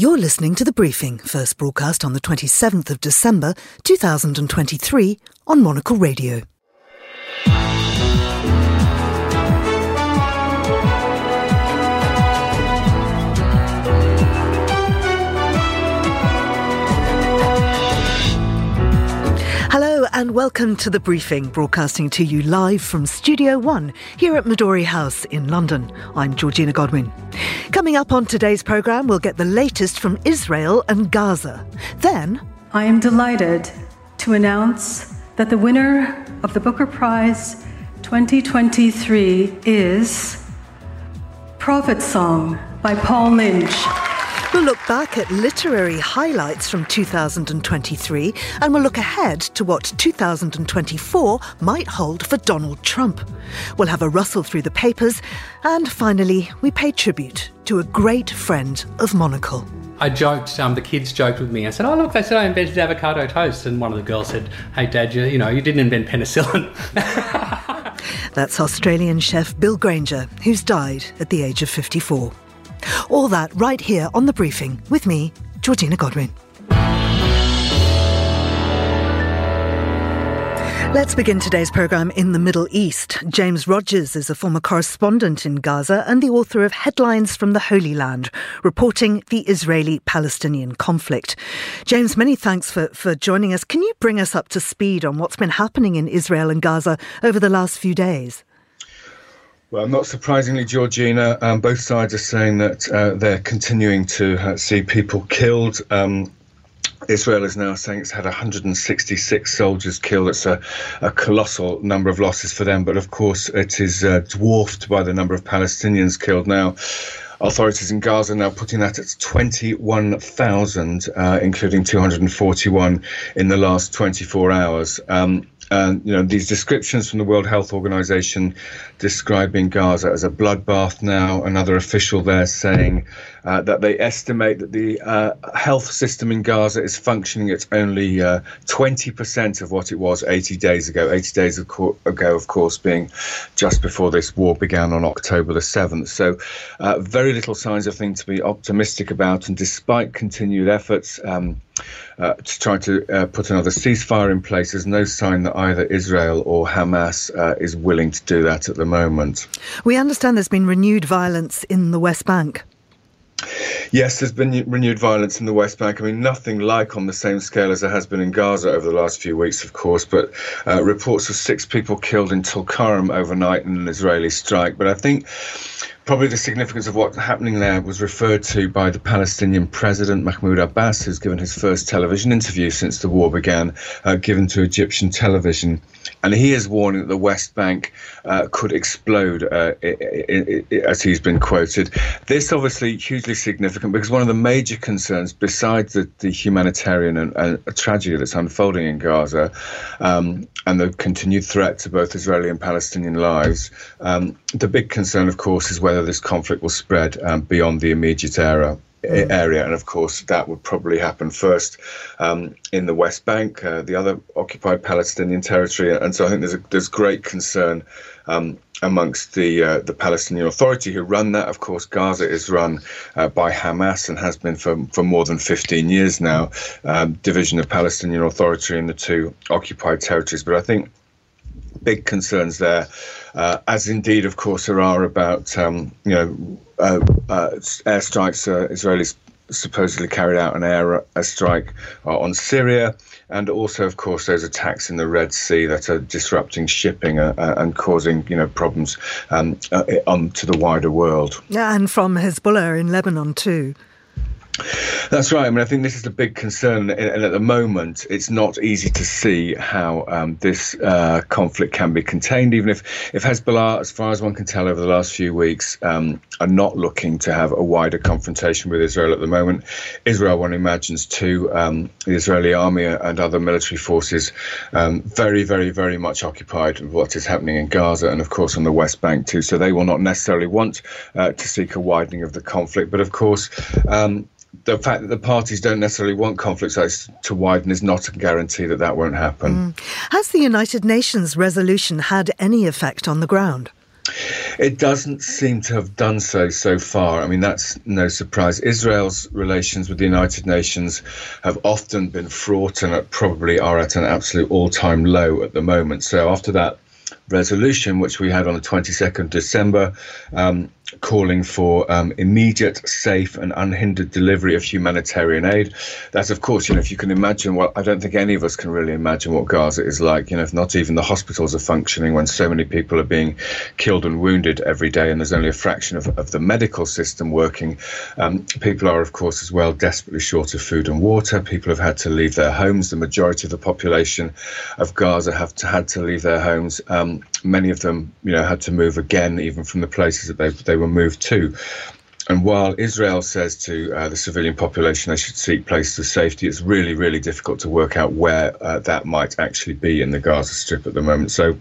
You're listening to The Briefing, first broadcast on the 27th of December 2023 on Monocle Radio. And welcome to The Briefing, broadcasting to you live from Studio One here at Midori House in London. I'm Georgina Godwin. Coming up on today's programme, we'll get the latest from Israel and Gaza. Then, I am delighted to announce that the winner of the Booker Prize 2023 is Prophet Song by Paul Lynch. We'll look back at literary highlights from 2023 and we'll look ahead to what 2024 might hold for Donald Trump. We'll have a rustle through the papers and finally, we pay tribute to a great friend of Monocle. I joked, um, the kids joked with me. I said, "Oh look, they said I invented avocado toast," and one of the girls said, "Hey, Dad, you, you know, you didn't invent penicillin." That's Australian chef Bill Granger, who's died at the age of 54. All that right here on the briefing with me, Georgina Godwin. Let's begin today's programme in the Middle East. James Rogers is a former correspondent in Gaza and the author of Headlines from the Holy Land, reporting the Israeli Palestinian conflict. James, many thanks for, for joining us. Can you bring us up to speed on what's been happening in Israel and Gaza over the last few days? Well, not surprisingly, Georgina, um, both sides are saying that uh, they're continuing to uh, see people killed. Um, Israel is now saying it's had 166 soldiers killed. It's a, a, colossal number of losses for them, but of course, it is uh, dwarfed by the number of Palestinians killed now. Authorities in Gaza are now putting that at 21,000, uh, including 241 in the last 24 hours. Um, and you know these descriptions from the World Health Organization describing Gaza as a bloodbath now. Another official there saying uh, that they estimate that the uh, health system in Gaza is functioning at only uh, 20% of what it was 80 days ago. 80 days ago, of course, being just before this war began on October the 7th. So, uh, very little signs of things to be optimistic about. And despite continued efforts, um, uh, to try to uh, put another ceasefire in place. There's no sign that either Israel or Hamas uh, is willing to do that at the moment. We understand there's been renewed violence in the West Bank. Yes, there's been renewed violence in the West Bank. I mean, nothing like on the same scale as there has been in Gaza over the last few weeks, of course, but uh, reports of six people killed in Tulkarm overnight in an Israeli strike. But I think probably the significance of what's happening there was referred to by the Palestinian president Mahmoud Abbas, who's given his first television interview since the war began, uh, given to Egyptian television. And he is warning that the West Bank uh, could explode, uh, as he's been quoted. This obviously hugely significant because one of the major concerns, besides the, the humanitarian and, and tragedy that's unfolding in Gaza um, and the continued threat to both Israeli and Palestinian lives, um, the big concern, of course, is whether whether this conflict will spread um, beyond the immediate area. Mm. Area and of course that would probably happen first um, in the West Bank, uh, the other occupied Palestinian territory, and so I think there's a, there's great concern um, amongst the uh, the Palestinian Authority who run that. Of course, Gaza is run uh, by Hamas and has been for for more than 15 years now. Um, division of Palestinian Authority in the two occupied territories, but I think big concerns there, uh, as indeed, of course, there are about um, you know uh, uh, airstrikes. Uh, Israelis supposedly carried out an air strike uh, on Syria, and also, of course, those attacks in the Red Sea that are disrupting shipping uh, and causing you know problems um, on to the wider world. Yeah, and from Hezbollah in Lebanon too. That's right. I mean, I think this is a big concern, and at the moment, it's not easy to see how um, this uh, conflict can be contained. Even if, if Hezbollah, as far as one can tell, over the last few weeks, um, are not looking to have a wider confrontation with Israel at the moment. Israel, one imagines, too, um, the Israeli army and other military forces, um, very, very, very much occupied with what is happening in Gaza and, of course, on the West Bank too. So they will not necessarily want uh, to seek a widening of the conflict, but of course um, the fact that the parties don't necessarily want conflict sites to widen is not a guarantee that that won't happen. Mm. Has the United Nations resolution had any effect on the ground? It doesn't seem to have done so so far. I mean, that's no surprise. Israel's relations with the United Nations have often been fraught and probably are at an absolute all time low at the moment. So, after that resolution, which we had on the 22nd December, um, calling for um, immediate, safe, and unhindered delivery of humanitarian aid. That's, of course, you know, if you can imagine what I don't think any of us can really imagine what Gaza is like. You know, if not even the hospitals are functioning when so many people are being killed and wounded every day, and there's only a fraction of, of the medical system working. Um, people are, of course, as well desperately short of food and water. People have had to leave their homes. The majority of the population of Gaza have to, had to leave their homes. Um, many of them, you know, had to move again, even from the places that they they were moved to. And while Israel says to uh, the civilian population they should seek places of safety, it's really, really difficult to work out where uh, that might actually be in the Gaza Strip at the moment. So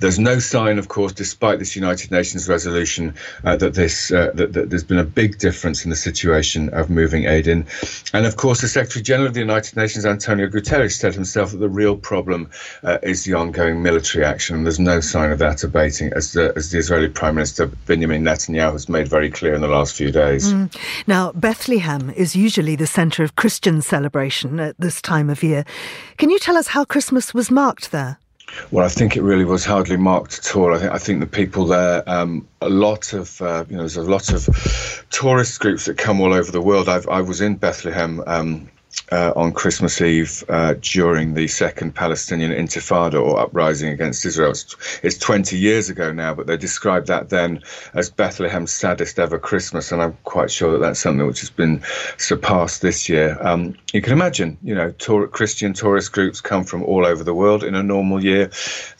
there's no sign, of course, despite this United Nations resolution, uh, that this uh, that, that, there's been a big difference in the situation of moving aid in. And of course, the Secretary General of the United Nations, Antonio Guterres, said himself that the real problem uh, is the ongoing military action. And there's no sign of that abating, as the, as the Israeli Prime Minister Benjamin Netanyahu has made very clear in the last few days. Mm. Now, Bethlehem is usually the centre of Christian celebration at this time of year. Can you tell us how Christmas was marked there? Well, I think it really was hardly marked at all. I think I think the people there, um, a lot of uh, you know, there's a lot of tourist groups that come all over the world. I've, I was in Bethlehem um, uh, on Christmas Eve uh, during the second Palestinian Intifada or uprising against Israel. It's, it's, 20 years ago now, but they described that then as Bethlehem's saddest ever Christmas, and I'm quite sure that that's something which has been surpassed this year. Um, you can imagine, you know, tour- Christian tourist groups come from all over the world in a normal year.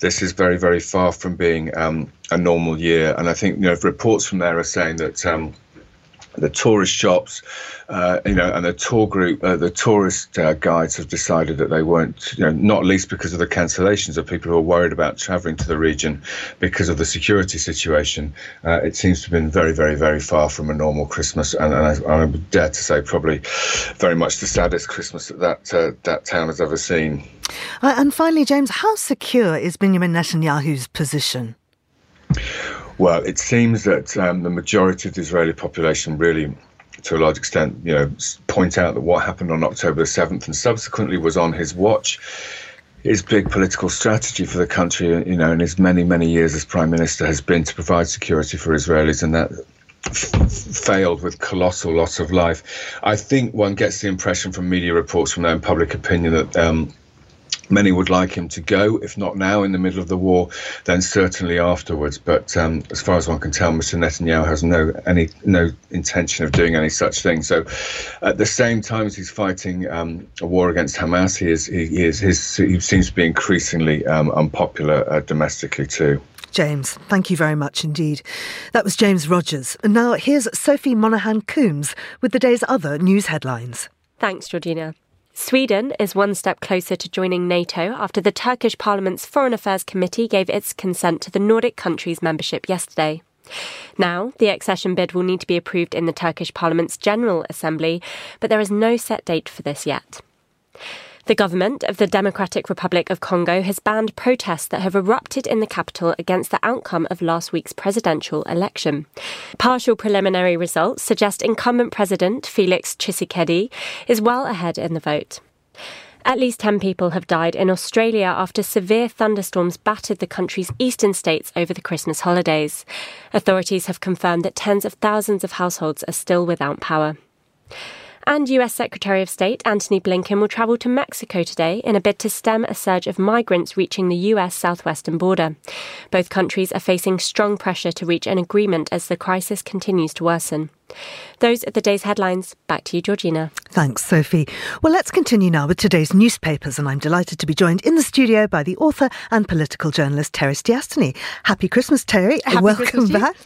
This is very, very far from being um, a normal year, and I think you know reports from there are saying that. Um, the tourist shops, uh, you know, and the tour group, uh, the tourist uh, guides have decided that they won't, you know, not least because of the cancellations of people who are worried about travelling to the region because of the security situation. Uh, it seems to have been very, very, very far from a normal Christmas, and, and I, I, dare to say probably very much the saddest Christmas that that, uh, that town has ever seen. Uh, and finally, James, how secure is Benjamin Netanyahu's position? Well, it seems that um, the majority of the Israeli population really to a large extent, you know, point out that what happened on October the 7th and subsequently was on his watch. His big political strategy for the country, you know, in his many, many years as prime minister, has been to provide security for Israelis, and that failed with colossal loss of life. I think one gets the impression from media reports from their own public opinion that um, Many would like him to go, if not now in the middle of the war, then certainly afterwards. But um, as far as one can tell, Mr. Netanyahu has no any no intention of doing any such thing. So, at the same time as he's fighting um, a war against Hamas, he is he, he is his, he seems to be increasingly um, unpopular uh, domestically too. James, thank you very much indeed. That was James Rogers. And now here's Sophie Monaghan Coombs with the day's other news headlines. Thanks, Georgina. Sweden is one step closer to joining NATO after the Turkish Parliament's Foreign Affairs Committee gave its consent to the Nordic countries' membership yesterday. Now, the accession bid will need to be approved in the Turkish Parliament's General Assembly, but there is no set date for this yet. The government of the Democratic Republic of Congo has banned protests that have erupted in the capital against the outcome of last week's presidential election. Partial preliminary results suggest incumbent President Felix Tshisekedi is well ahead in the vote. At least 10 people have died in Australia after severe thunderstorms battered the country's eastern states over the Christmas holidays. Authorities have confirmed that tens of thousands of households are still without power. And US Secretary of State Antony Blinken will travel to Mexico today in a bid to stem a surge of migrants reaching the US southwestern border. Both countries are facing strong pressure to reach an agreement as the crisis continues to worsen. Those are the day's headlines. Back to you, Georgina. Thanks, Sophie. Well, let's continue now with today's newspapers, and I'm delighted to be joined in the studio by the author and political journalist Terry Stiastny. Happy Christmas, Terry. Happy Welcome Christmas back.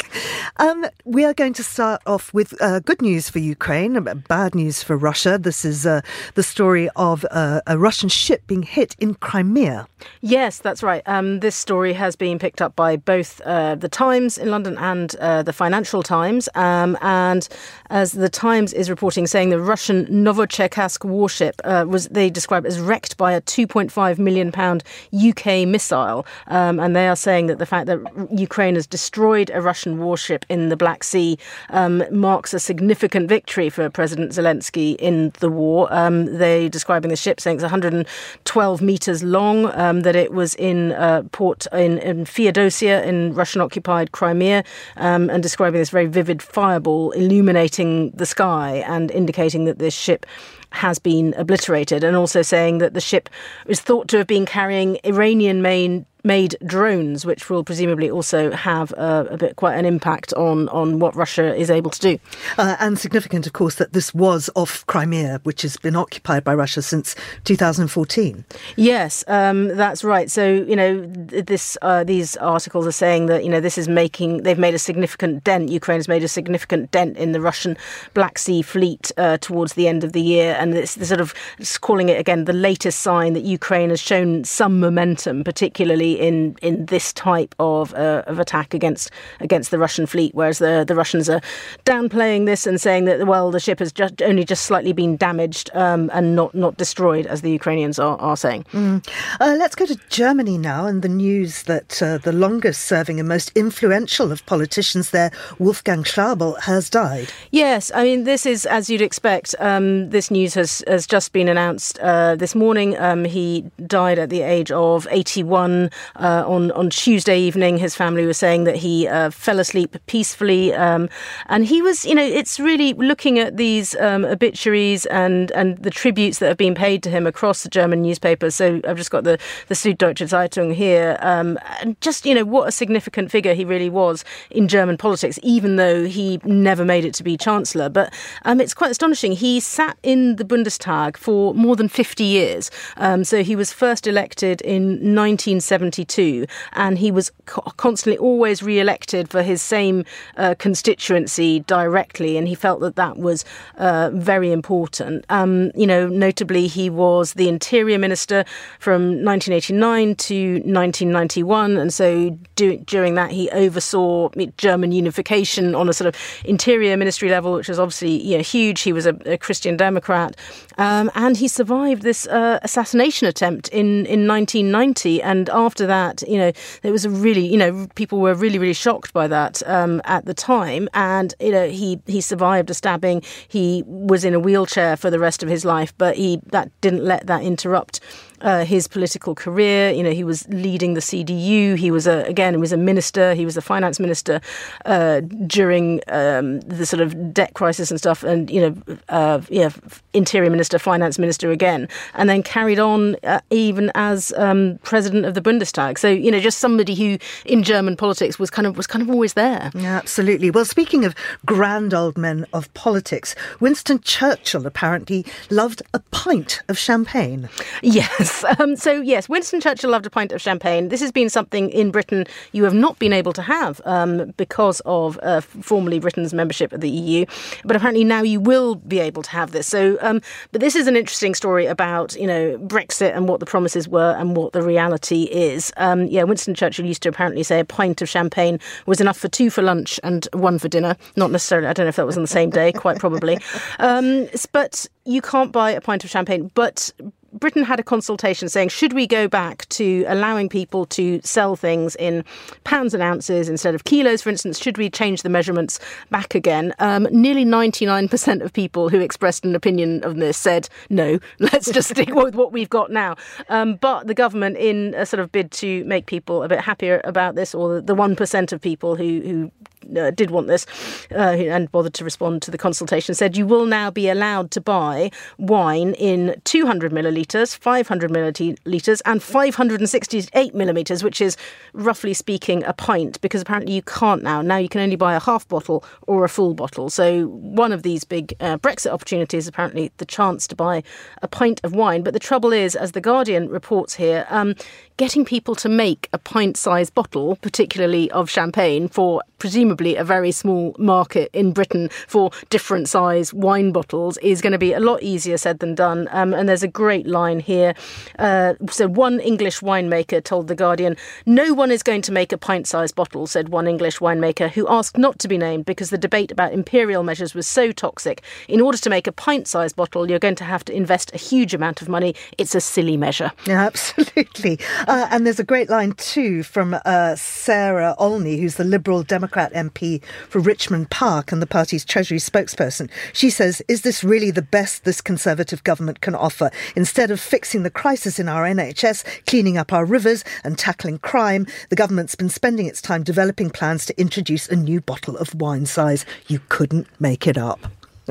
Um, we are going to start off with uh, good news for Ukraine, bad news for Russia. This is uh, the story of uh, a Russian ship being hit in Crimea. Yes, that's right. Um, this story has been picked up by both uh, the Times in London and uh, the Financial Times. Um, and and as the Times is reporting, saying the Russian Novocherkassk warship uh, was they described as wrecked by a 2.5 million pound UK missile, um, and they are saying that the fact that Ukraine has destroyed a Russian warship in the Black Sea um, marks a significant victory for President Zelensky in the war. Um, they describing the ship saying it's 112 meters long, um, that it was in uh, port in, in Feodosia in Russian occupied Crimea, um, and describing this very vivid fireball illuminating the sky and indicating that this ship has been obliterated, and also saying that the ship is thought to have been carrying Iranian made made drones, which will presumably also have a, a, bit quite an impact on on what Russia is able to do. Uh, and significant, of course, that this was off Crimea, which has been occupied by Russia since 2014. Yes, um, that's right. So you know, this uh, these articles are saying that you know this is making they've made a significant dent. Ukraine has made a significant dent in the Russian Black Sea fleet uh, towards the end of the year, and it's sort of it's calling it again the latest sign that Ukraine has shown some momentum, particularly in in this type of uh, of attack against against the Russian fleet, whereas the the Russians are downplaying this and saying that well the ship has just only just slightly been damaged um, and not not destroyed, as the Ukrainians are, are saying. Mm. Uh, let's go to Germany now, and the news that uh, the longest serving and most influential of politicians there, Wolfgang Schäuble, has died. Yes, I mean this is as you'd expect. Um, this news has has just been announced uh, this morning. Um, he died at the age of 81 uh, on on Tuesday evening. His family was saying that he uh, fell asleep peacefully, um, and he was, you know, it's really looking at these um, obituaries and and the tributes that have been paid to him across the German newspapers. So I've just got the the Süddeutsche Zeitung here, um, and just you know what a significant figure he really was in German politics, even though he never made it to be chancellor. But um, it's quite astonishing. He sat in the Bundestag for more than 50 years. Um, so he was first elected in 1970. 1972, and he was co- constantly always re-elected for his same uh, constituency directly, and he felt that that was uh, very important. Um, you know, notably, he was the interior minister from 1989 to 1991, and so do, during that he oversaw German unification on a sort of interior ministry level, which was obviously you know, huge. He was a, a Christian Democrat, um, and he survived this uh, assassination attempt in in 1990, and after after that, you know, it was a really, you know, people were really, really shocked by that um, at the time. And you know, he he survived a stabbing. He was in a wheelchair for the rest of his life, but he that didn't let that interrupt uh, his political career. You know, he was leading the CDU. He was a, again, he was a minister. He was a finance minister uh, during um, the sort of debt crisis and stuff. And you know, uh, yeah, interior minister, finance minister again, and then carried on uh, even as um, president of the Bundestag. So you know, just somebody who in German politics was kind of was kind of always there. Yeah, absolutely. Well, speaking of grand old men of politics, Winston Churchill apparently loved a pint of champagne. Yes. Yes. Um, so, yes, Winston Churchill loved a pint of champagne. This has been something in Britain you have not been able to have um, because of uh, formerly Britain's membership of the EU. But apparently now you will be able to have this. So, um, but this is an interesting story about, you know, Brexit and what the promises were and what the reality is. Um, yeah, Winston Churchill used to apparently say a pint of champagne was enough for two for lunch and one for dinner. Not necessarily, I don't know if that was on the same day, quite probably. Um, but you can't buy a pint of champagne. But Britain had a consultation saying, should we go back to allowing people to sell things in pounds and ounces instead of kilos, for instance? Should we change the measurements back again? Um, nearly 99% of people who expressed an opinion on this said, no, let's just stick with what we've got now. Um, but the government, in a sort of bid to make people a bit happier about this, or the 1% of people who, who uh, did want this uh, and bothered to respond to the consultation said you will now be allowed to buy wine in 200 millilitres, 500 millilitres, and 568 millimetres, which is roughly speaking a pint, because apparently you can't now. Now you can only buy a half bottle or a full bottle. So one of these big uh, Brexit opportunities apparently the chance to buy a pint of wine. But the trouble is, as the Guardian reports here, um, getting people to make a pint-sized bottle, particularly of champagne, for presumably presumably a very small market in Britain for different size wine bottles, is going to be a lot easier said than done. Um, and there's a great line here. Uh, so, one English winemaker told The Guardian, No one is going to make a pint sized bottle, said one English winemaker who asked not to be named because the debate about imperial measures was so toxic. In order to make a pint sized bottle, you're going to have to invest a huge amount of money. It's a silly measure. Yeah, absolutely. Uh, and there's a great line too from uh, Sarah Olney, who's the Liberal Democrat MP for Richmond Park and the party's Treasury spokesperson. She says, Is this really the best this Conservative government can offer? Instead of fixing the crisis in our NHS, cleaning up our rivers, and tackling crime, the government's been spending its time developing plans to introduce a new bottle of wine size. You couldn't make it up.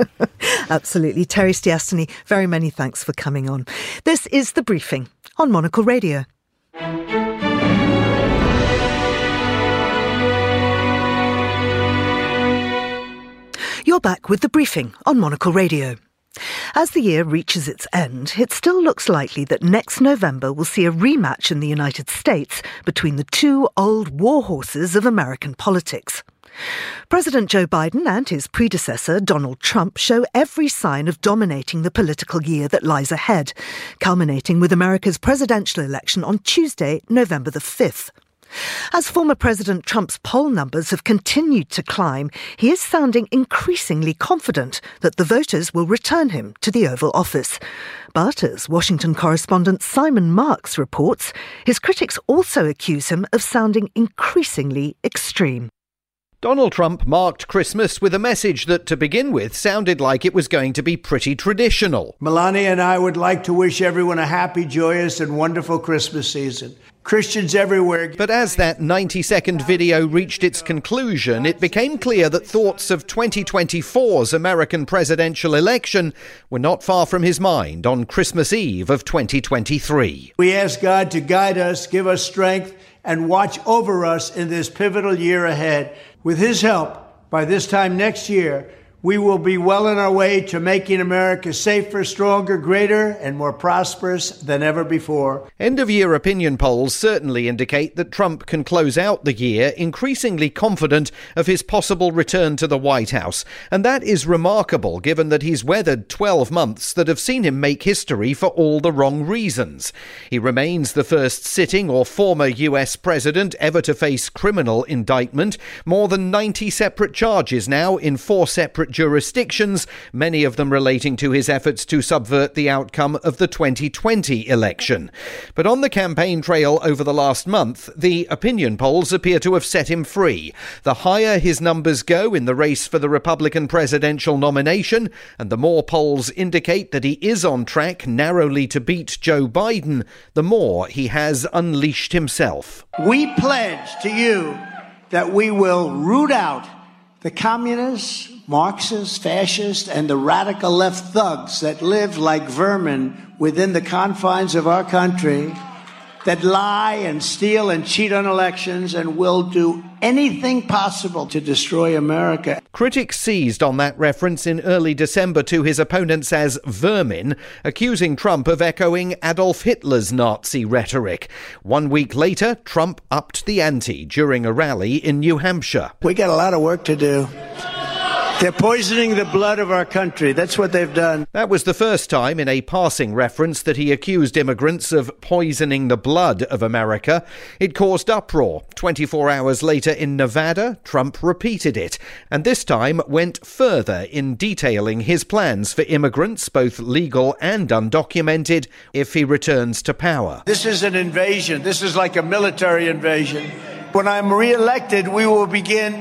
Absolutely. Terry Stiastny, very many thanks for coming on. This is The Briefing on Monocle Radio. You're back with The Briefing on Monocle Radio. As the year reaches its end, it still looks likely that next November will see a rematch in the United States between the two old war horses of American politics. President Joe Biden and his predecessor, Donald Trump, show every sign of dominating the political year that lies ahead, culminating with America's presidential election on Tuesday, November the 5th. As former President Trump's poll numbers have continued to climb, he is sounding increasingly confident that the voters will return him to the Oval Office. But as Washington correspondent Simon Marks reports, his critics also accuse him of sounding increasingly extreme. Donald Trump marked Christmas with a message that, to begin with, sounded like it was going to be pretty traditional. Melania and I would like to wish everyone a happy, joyous, and wonderful Christmas season. Christians everywhere. But as that 90 second video reached its conclusion, it became clear that thoughts of 2024's American presidential election were not far from his mind on Christmas Eve of 2023. We ask God to guide us, give us strength, and watch over us in this pivotal year ahead. With His help, by this time next year, we will be well on our way to making America safer, stronger, greater, and more prosperous than ever before. End of year opinion polls certainly indicate that Trump can close out the year increasingly confident of his possible return to the White House. And that is remarkable given that he's weathered 12 months that have seen him make history for all the wrong reasons. He remains the first sitting or former US president ever to face criminal indictment, more than 90 separate charges now in four separate jurisdictions, many of them relating to his efforts to subvert the outcome of the 2020 election. But on the campaign trail over the last month, the opinion polls appear to have set him free. The higher his numbers go in the race for the Republican presidential nomination, and the more polls indicate that he is on track narrowly to beat Joe Biden, the more he has unleashed himself. We pledge to you that we will root out the communists, Marxists, fascists, and the radical left thugs that live like vermin within the confines of our country that lie and steal and cheat on elections and will do anything possible to destroy America. Critics seized on that reference in early December to his opponents as vermin, accusing Trump of echoing Adolf Hitler's Nazi rhetoric. One week later, Trump upped the ante during a rally in New Hampshire. We got a lot of work to do. They're poisoning the blood of our country. That's what they've done. That was the first time in a passing reference that he accused immigrants of poisoning the blood of America. It caused uproar. 24 hours later in Nevada, Trump repeated it, and this time went further in detailing his plans for immigrants, both legal and undocumented, if he returns to power. This is an invasion. This is like a military invasion. When I'm reelected, we will begin,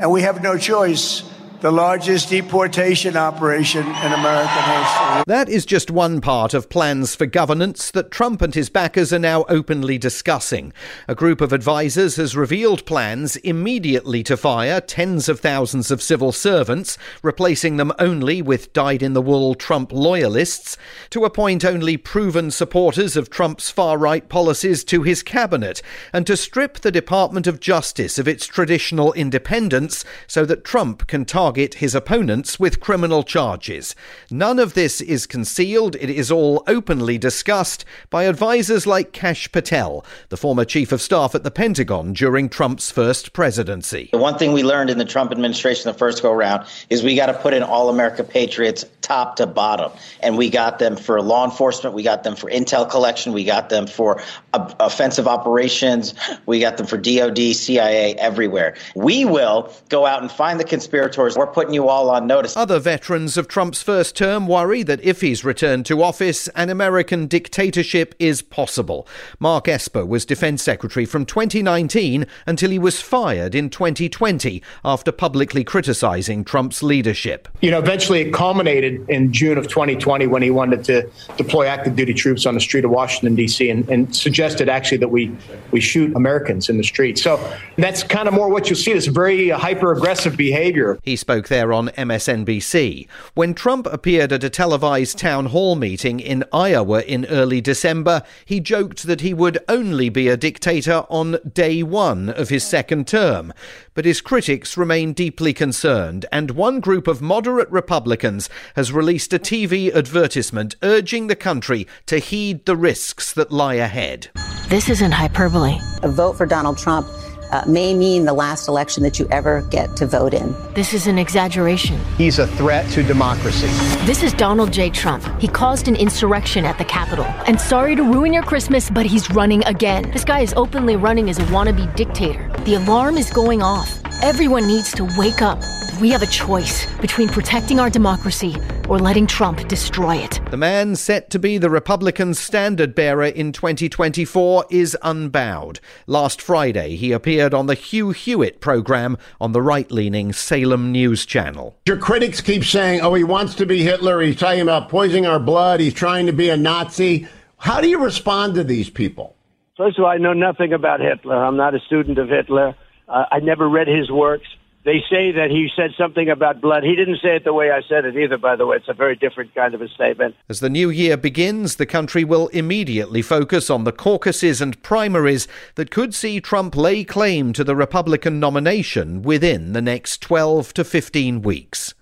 and we have no choice the largest deportation operation in American history. That is just one part of plans for governance that Trump and his backers are now openly discussing. A group of advisers has revealed plans immediately to fire tens of thousands of civil servants, replacing them only with dyed in the wool Trump loyalists, to appoint only proven supporters of Trump's far right policies to his cabinet, and to strip the Department of Justice of its traditional independence so that Trump can target target his opponents with criminal charges. None of this is concealed. It is all openly discussed by advisers like Kash Patel, the former chief of staff at the Pentagon during Trump's first presidency. The one thing we learned in the Trump administration the first go round is we got to put in all America patriots top to bottom. And we got them for law enforcement, we got them for intel collection, we got them for offensive operations, we got them for DOD, CIA, everywhere. We will go out and find the conspirators. We're putting you all on notice. Other veterans of Trump's first term worry that if he's returned to office, an American dictatorship is possible. Mark Esper was defense secretary from 2019 until he was fired in 2020 after publicly criticizing Trump's leadership. You know, eventually it culminated in June of 2020 when he wanted to deploy active duty troops on the street of Washington, D.C., and, and suggested actually that we, we shoot Americans in the street. So that's kind of more what you'll see this very hyper aggressive behavior. He spoke there on MSNBC. When Trump appeared at a televised town hall meeting in Iowa in early December, he joked that he would only be a dictator on day one of his second term. But his critics remain deeply concerned, and one group of moderate Republicans has released a TV advertisement urging the country to heed the risks that lie ahead. This isn't hyperbole. A vote for Donald Trump uh, may mean the last election that you ever get to vote in. This is an exaggeration. He's a threat to democracy. This is Donald J. Trump. He caused an insurrection at the Capitol. And sorry to ruin your Christmas, but he's running again. This guy is openly running as a wannabe dictator. The alarm is going off. Everyone needs to wake up. We have a choice between protecting our democracy or letting Trump destroy it. The man set to be the Republicans' standard bearer in 2024 is unbowed. Last Friday, he appeared on the Hugh Hewitt program on the right leaning Salem News Channel. Your critics keep saying, oh, he wants to be Hitler. He's talking about poisoning our blood. He's trying to be a Nazi. How do you respond to these people? First of all, I know nothing about Hitler. I'm not a student of Hitler. Uh, I never read his works. They say that he said something about blood. He didn't say it the way I said it either, by the way. It's a very different kind of a statement. As the new year begins, the country will immediately focus on the caucuses and primaries that could see Trump lay claim to the Republican nomination within the next 12 to 15 weeks.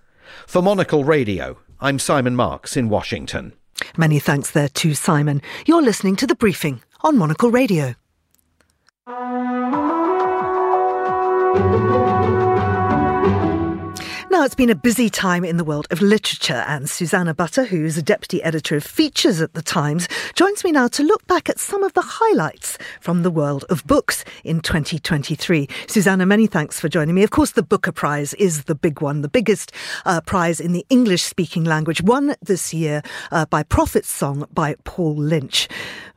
For Monocle Radio, I'm Simon Marks in Washington. Many thanks there to Simon. You're listening to The Briefing on Monocle Radio. It's been a busy time in the world of literature, and Susanna Butter, who's a deputy editor of features at The Times, joins me now to look back at some of the highlights from the world of books in 2023. Susanna, many thanks for joining me. Of course, the Booker Prize is the big one, the biggest uh, prize in the English speaking language, won this year uh, by Prophet Song by Paul Lynch.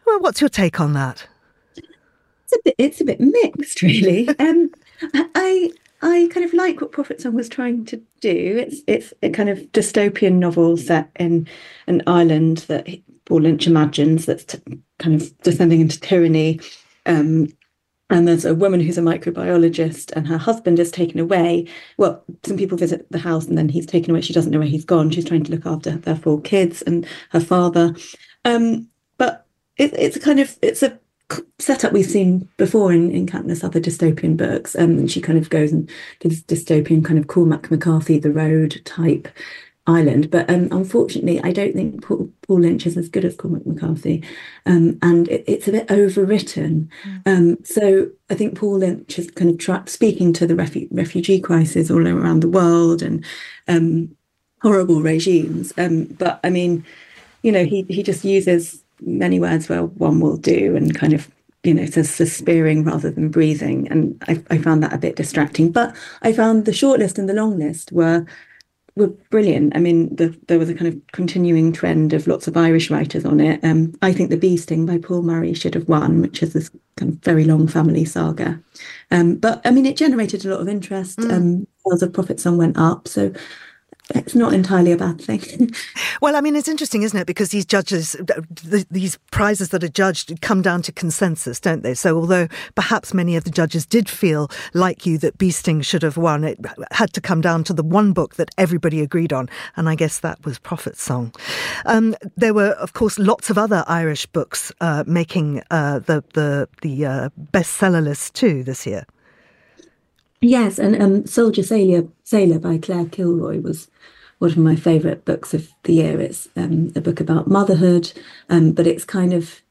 Well, what's your take on that? It's a bit, it's a bit mixed, really. um, I I kind of like what Prophet Song was trying to do. It's it's a kind of dystopian novel set in an island that Paul Lynch imagines that's t- kind of descending into tyranny. Um, and there's a woman who's a microbiologist, and her husband is taken away. Well, some people visit the house, and then he's taken away. She doesn't know where he's gone. She's trying to look after their four kids and her father. Um, but it, it's a kind of it's a setup we've seen before in, in countless other dystopian books. Um, and she kind of goes and does dystopian kind of Cormac McCarthy, The Road type island. But um, unfortunately, I don't think Paul, Paul, Lynch is as good as Cormac McCarthy. Um, and it, it's a bit overwritten. Mm. Um, so I think Paul Lynch is kind of tra- speaking to the refu- refugee crisis all around the world and um, horrible regimes. Um, but I mean, you know, he, he just uses many words where one will do and kind of you know it says suspiring rather than breathing. And I, I found that a bit distracting. But i found the short list and the long list were were brilliant. I mean the, there was a kind of continuing trend of lots of irish writers on it. Um, i think the bee sting by paul murray should have won which is this kind of very long family saga. Um, but i mean it generated a lot of interest. Mm. um, sales of prophet song went up. So it's not entirely a bad thing. well, I mean, it's interesting, isn't it? Because these judges, these prizes that are judged come down to consensus, don't they? So, although perhaps many of the judges did feel like you that Bee Sting should have won, it had to come down to the one book that everybody agreed on. And I guess that was Prophet Song. Um, there were, of course, lots of other Irish books uh, making uh, the, the, the uh, bestseller list too this year. Yes, and um, Soldier Sailor, Sailor by Claire Kilroy was one of my favourite books of the year. It's um, a book about motherhood, um, but it's kind of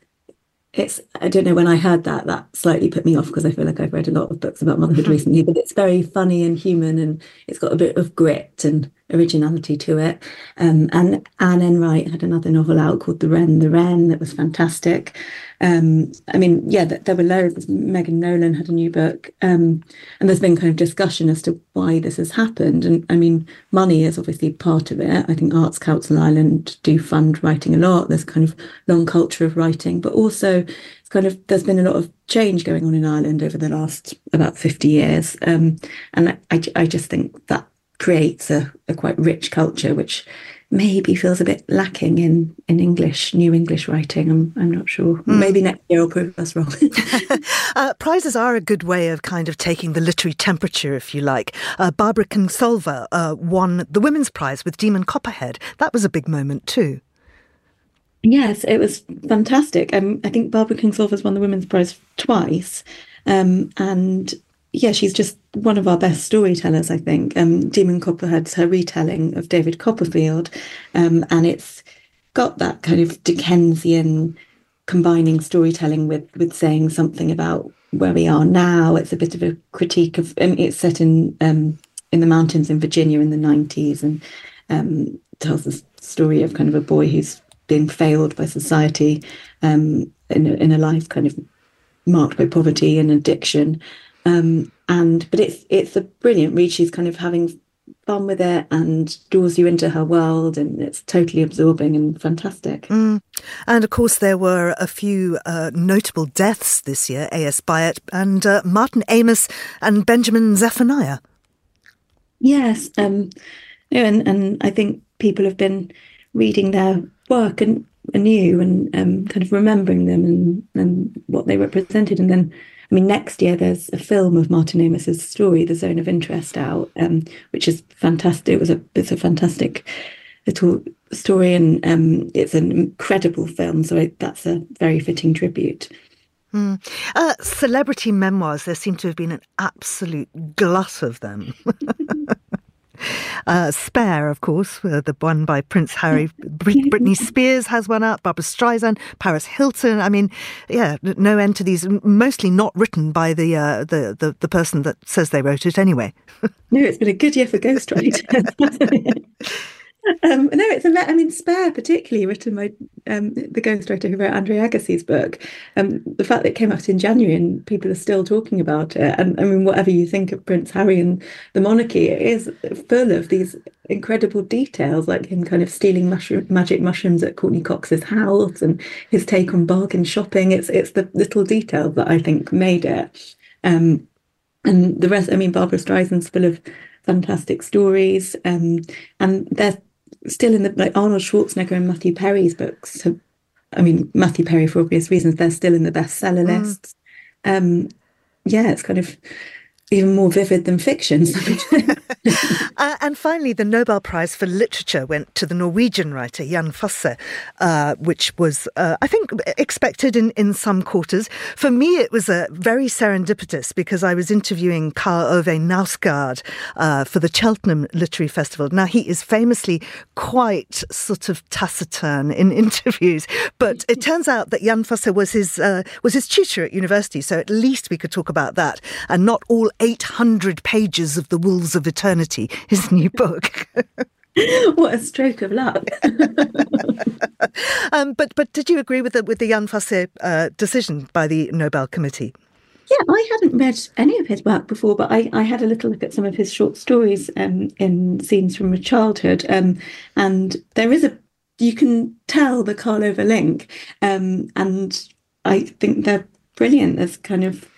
it's I don't know when I heard that that slightly put me off because I feel like I've read a lot of books about motherhood recently, but it's very funny and human and it's got a bit of grit and originality to it. Um, and Anne Enright had another novel out called The Wren, The Wren that was fantastic. Um, I mean, yeah, there were loads. Megan Nolan had a new book, um, and there's been kind of discussion as to why this has happened. And I mean, money is obviously part of it. I think Arts Council Ireland do fund writing a lot. There's kind of long culture of writing, but also it's kind of there's been a lot of change going on in Ireland over the last about 50 years, um, and I, I just think that creates a, a quite rich culture, which maybe feels a bit lacking in in English, new English writing. I'm I'm not sure. Mm. Maybe next year will prove us wrong. uh, prizes are a good way of kind of taking the literary temperature, if you like. Uh, Barbara Kingsolver uh, won the Women's Prize with Demon Copperhead. That was a big moment too. Yes, it was fantastic. Um, I think Barbara Kingsolver's won the Women's Prize twice, um, and yeah, she's just one of our best storytellers, I think. Um, Demon Copperhead's her retelling of David Copperfield, um, and it's got that kind of Dickensian combining storytelling with with saying something about where we are now. It's a bit of a critique of. Um, it's set in um, in the mountains in Virginia in the nineties, and um, tells the story of kind of a boy who's been failed by society um, in a, in a life kind of marked by poverty and addiction. Um, and but it's it's a brilliant read. She's kind of having fun with it and draws you into her world and it's totally absorbing and fantastic. Mm. And of course there were a few uh, notable deaths this year, A.S. Byatt and uh, Martin Amis and Benjamin Zephaniah. Yes, um, and, and I think people have been reading their work and anew and um, kind of remembering them and, and what they represented and then I mean, next year there's a film of Martin Amis's story, The Zone of Interest, out, um, which is fantastic. It was a it's a fantastic little story, and um, it's an incredible film. So I, that's a very fitting tribute. Mm. Uh, celebrity memoirs, there seem to have been an absolute glut of them. Uh, Spare, of course, uh, the one by Prince Harry. Britney Spears has one out, Barbra Streisand, Paris Hilton. I mean, yeah, no end to these. Mostly not written by the uh, the, the, the person that says they wrote it anyway. no, it's been a good year for ghostwriting. Um, no, it's a. I mean, Spare, particularly written by um, the ghostwriter who wrote Andre Agassi's book. Um, the fact that it came out in January and people are still talking about it, and I mean, whatever you think of Prince Harry and the monarchy, it is full of these incredible details, like him kind of stealing mushroom, magic mushrooms at Courteney Cox's house and his take on bargain shopping. It's it's the little details that I think made it. Um, and the rest, I mean, Barbra Streisand's full of fantastic stories, um, and they're still in the like Arnold Schwarzenegger and Matthew Perry's books have, I mean, Matthew Perry for obvious reasons, they're still in the bestseller mm. lists. Um, yeah, it's kind of even more vivid than fiction. uh, and finally, the Nobel Prize for Literature went to the Norwegian writer Jon Fosse, uh, which was, uh, I think, expected in, in some quarters. For me, it was a very serendipitous because I was interviewing Karl Ove Knausgaard uh, for the Cheltenham Literary Festival. Now, he is famously quite sort of taciturn in interviews, but it turns out that Jon Fosse was his uh, was his tutor at university, so at least we could talk about that and not all 800 pages of The Wolves of Eternity, his new book. what a stroke of luck. um, but but did you agree with the with the Jon Fosse uh, decision by the Nobel Committee? Yeah, I hadn't read any of his work before, but I, I had a little look at some of his short stories um, in scenes from a childhood, um, and there is a you can tell the Karl Ove link, um, and I think they're brilliant. There's kind of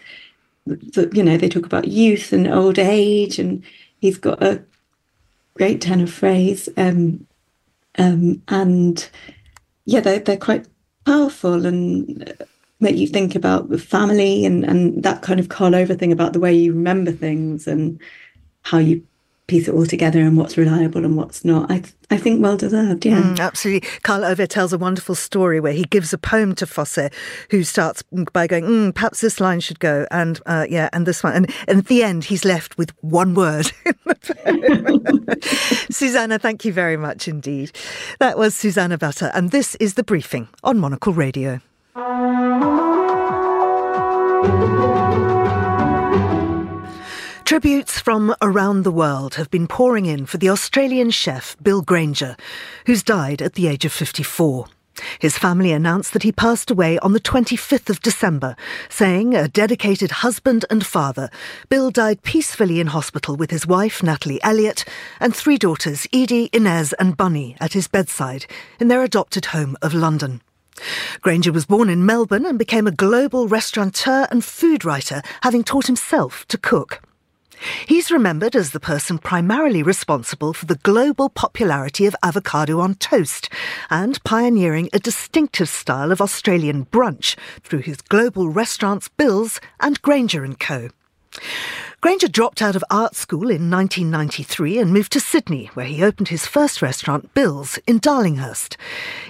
you know, they talk about youth and old age, and he's got a great turn of phrase. Um, um, and yeah, they're, they're quite powerful and make you think about the family and, and that kind of Karl Ove thing about the way you remember things and how you piece it all together and what's reliable and what's not. I I think well deserved, yeah. Mm, absolutely. Karl Ove tells a wonderful story where he gives a poem to Fosse, who starts by going, mm, perhaps this line should go, and uh, yeah, and this one. And, and, at the end, he's left with one word. Susanna, thank you very much indeed. That was Susanna Butter, and this is The Briefing on Monocle Radio. Tributes from around the world have been pouring in for the Australian chef Bill Granger, who's died at the age of 54. His family announced that he passed away on the 25th of December, saying, a dedicated husband and father, Bill died peacefully in hospital with his wife, Natalie Elliott, and three daughters, Edie, Inez, and Bunny, at his bedside in their adopted home of London. Granger was born in Melbourne and became a global restaurateur and food writer, having taught himself to cook. He's remembered as the person primarily responsible for the global popularity of avocado on toast and pioneering a distinctive style of Australian brunch through his global restaurants Bill's and Granger & Co. Granger dropped out of art school in 1993 and moved to Sydney, where he opened his first restaurant, Bill's, in Darlinghurst.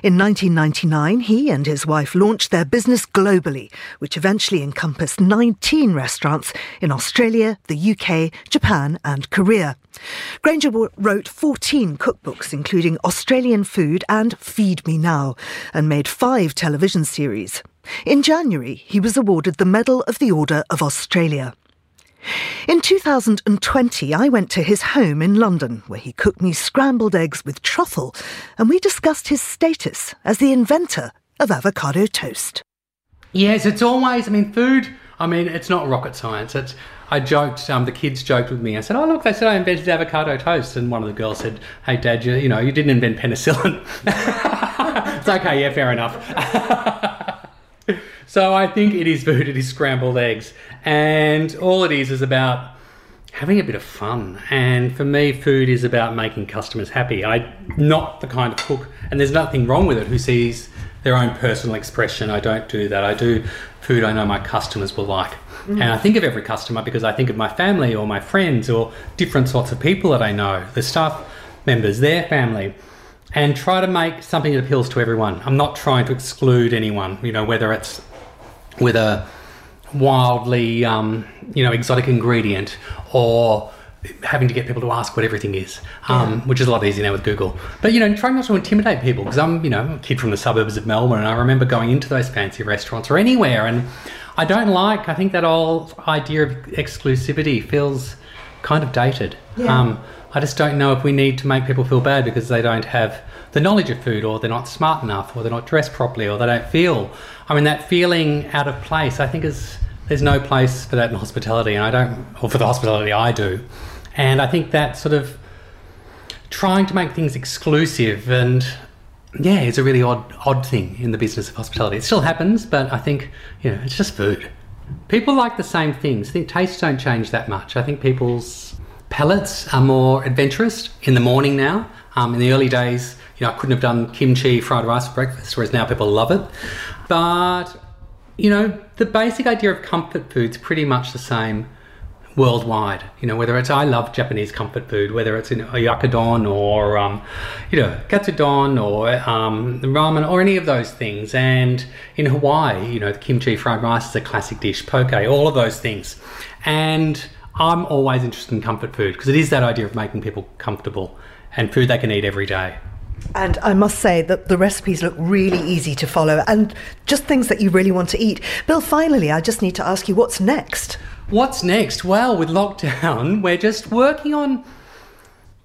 In 1999, he and his wife launched their business globally, which eventually encompassed 19 restaurants in Australia, the UK, Japan, and Korea. Granger wrote 14 cookbooks, including Australian Food and Feed Me Now, and made five television series. In January, he was awarded the Medal of the Order of Australia. In 2020, I went to his home in London, where he cooked me scrambled eggs with truffle, and we discussed his status as the inventor of avocado toast. Yes, it's always, I mean, food, I mean, it's not rocket science. It's, I joked, um, the kids joked with me. I said, oh, look, they said I invented avocado toast. And one of the girls said, hey, Dad, you, you know, you didn't invent penicillin. it's okay, yeah, fair enough. so I think it is food, it is scrambled eggs. And all it is is about having a bit of fun. And for me, food is about making customers happy. I'm not the kind of cook, and there's nothing wrong with it, who sees their own personal expression. I don't do that. I do food I know my customers will like. Mm. And I think of every customer because I think of my family or my friends or different sorts of people that I know, the staff members, their family, and try to make something that appeals to everyone. I'm not trying to exclude anyone, you know, whether it's with a wildly, um, you know, exotic ingredient or having to get people to ask what everything is, um, yeah. which is a lot easier now with Google. But you know, trying not to intimidate people because I'm, you know, a kid from the suburbs of Melbourne, and I remember going into those fancy restaurants or anywhere, and I don't like. I think that old idea of exclusivity feels kind of dated. Yeah. Um, I just don't know if we need to make people feel bad because they don't have the knowledge of food, or they're not smart enough, or they're not dressed properly, or they don't feel. I mean, that feeling out of place. I think is there's no place for that in hospitality, and I don't, or for the hospitality I do. And I think that sort of trying to make things exclusive and yeah, it's a really odd odd thing in the business of hospitality. It still happens, but I think you know it's just food. People like the same things. I think tastes don't change that much. I think people's palates are more adventurous in the morning now. Um, in the early days, you know, I couldn't have done kimchi fried rice for breakfast, whereas now people love it. But you know, the basic idea of comfort food's pretty much the same worldwide. You know, whether it's I love Japanese comfort food, whether it's in oyakodon or um, you know katsudon or um, ramen or any of those things. And in Hawaii, you know, the kimchi fried rice is a classic dish, poke, all of those things. And I'm always interested in comfort food because it is that idea of making people comfortable and food they can eat every day. And I must say that the recipes look really easy to follow and just things that you really want to eat. Bill, finally, I just need to ask you what's next? What's next? Well, with lockdown, we're just working on.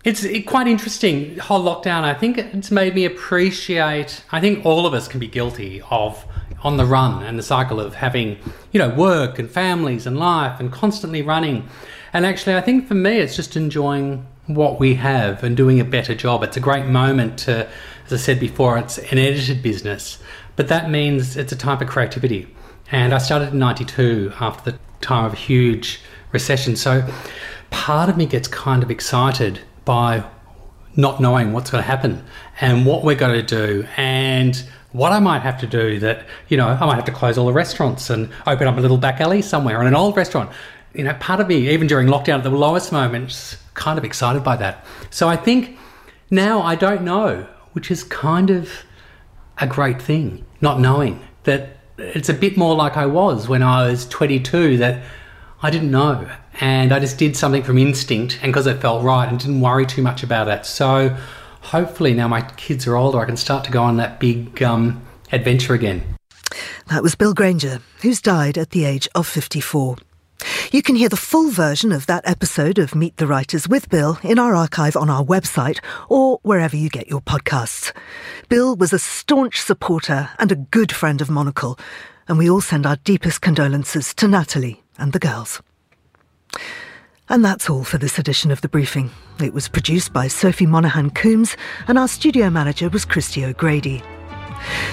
It's quite interesting, whole lockdown. I think it's made me appreciate. I think all of us can be guilty of on the run and the cycle of having, you know, work and families and life and constantly running. And actually, I think for me, it's just enjoying what we have and doing a better job. It's a great moment to, as I said before, it's an edited business, but that means it's a time for creativity. And I started in 92 after the time of a huge recession. So part of me gets kind of excited by not knowing what's going to happen and what we're going to do and what I might have to do that, you know, I might have to close all the restaurants and open up a little back alley somewhere in an old restaurant you know, part of me, even during lockdown at the lowest moments, kind of excited by that. So I think now I don't know, which is kind of a great thing, not knowing that it's a bit more like I was when I was 22, that I didn't know. And I just did something from instinct and because it felt right and didn't worry too much about it. So hopefully now my kids are older, I can start to go on that big um, adventure again. That was Bill Granger, who's died at the age of 54. You can hear the full version of that episode of Meet the Writers with Bill in our archive on our website or wherever you get your podcasts. Bill was a staunch supporter and a good friend of Monocle, and we all send our deepest condolences to Natalie and the girls. And that's all for this edition of The Briefing. It was produced by Sophie Monaghan Coombs, and our studio manager was Christy O'Grady.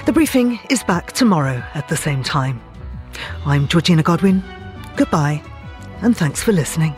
The Briefing is back tomorrow at the same time. I'm Georgina Godwin. Goodbye, and thanks for listening.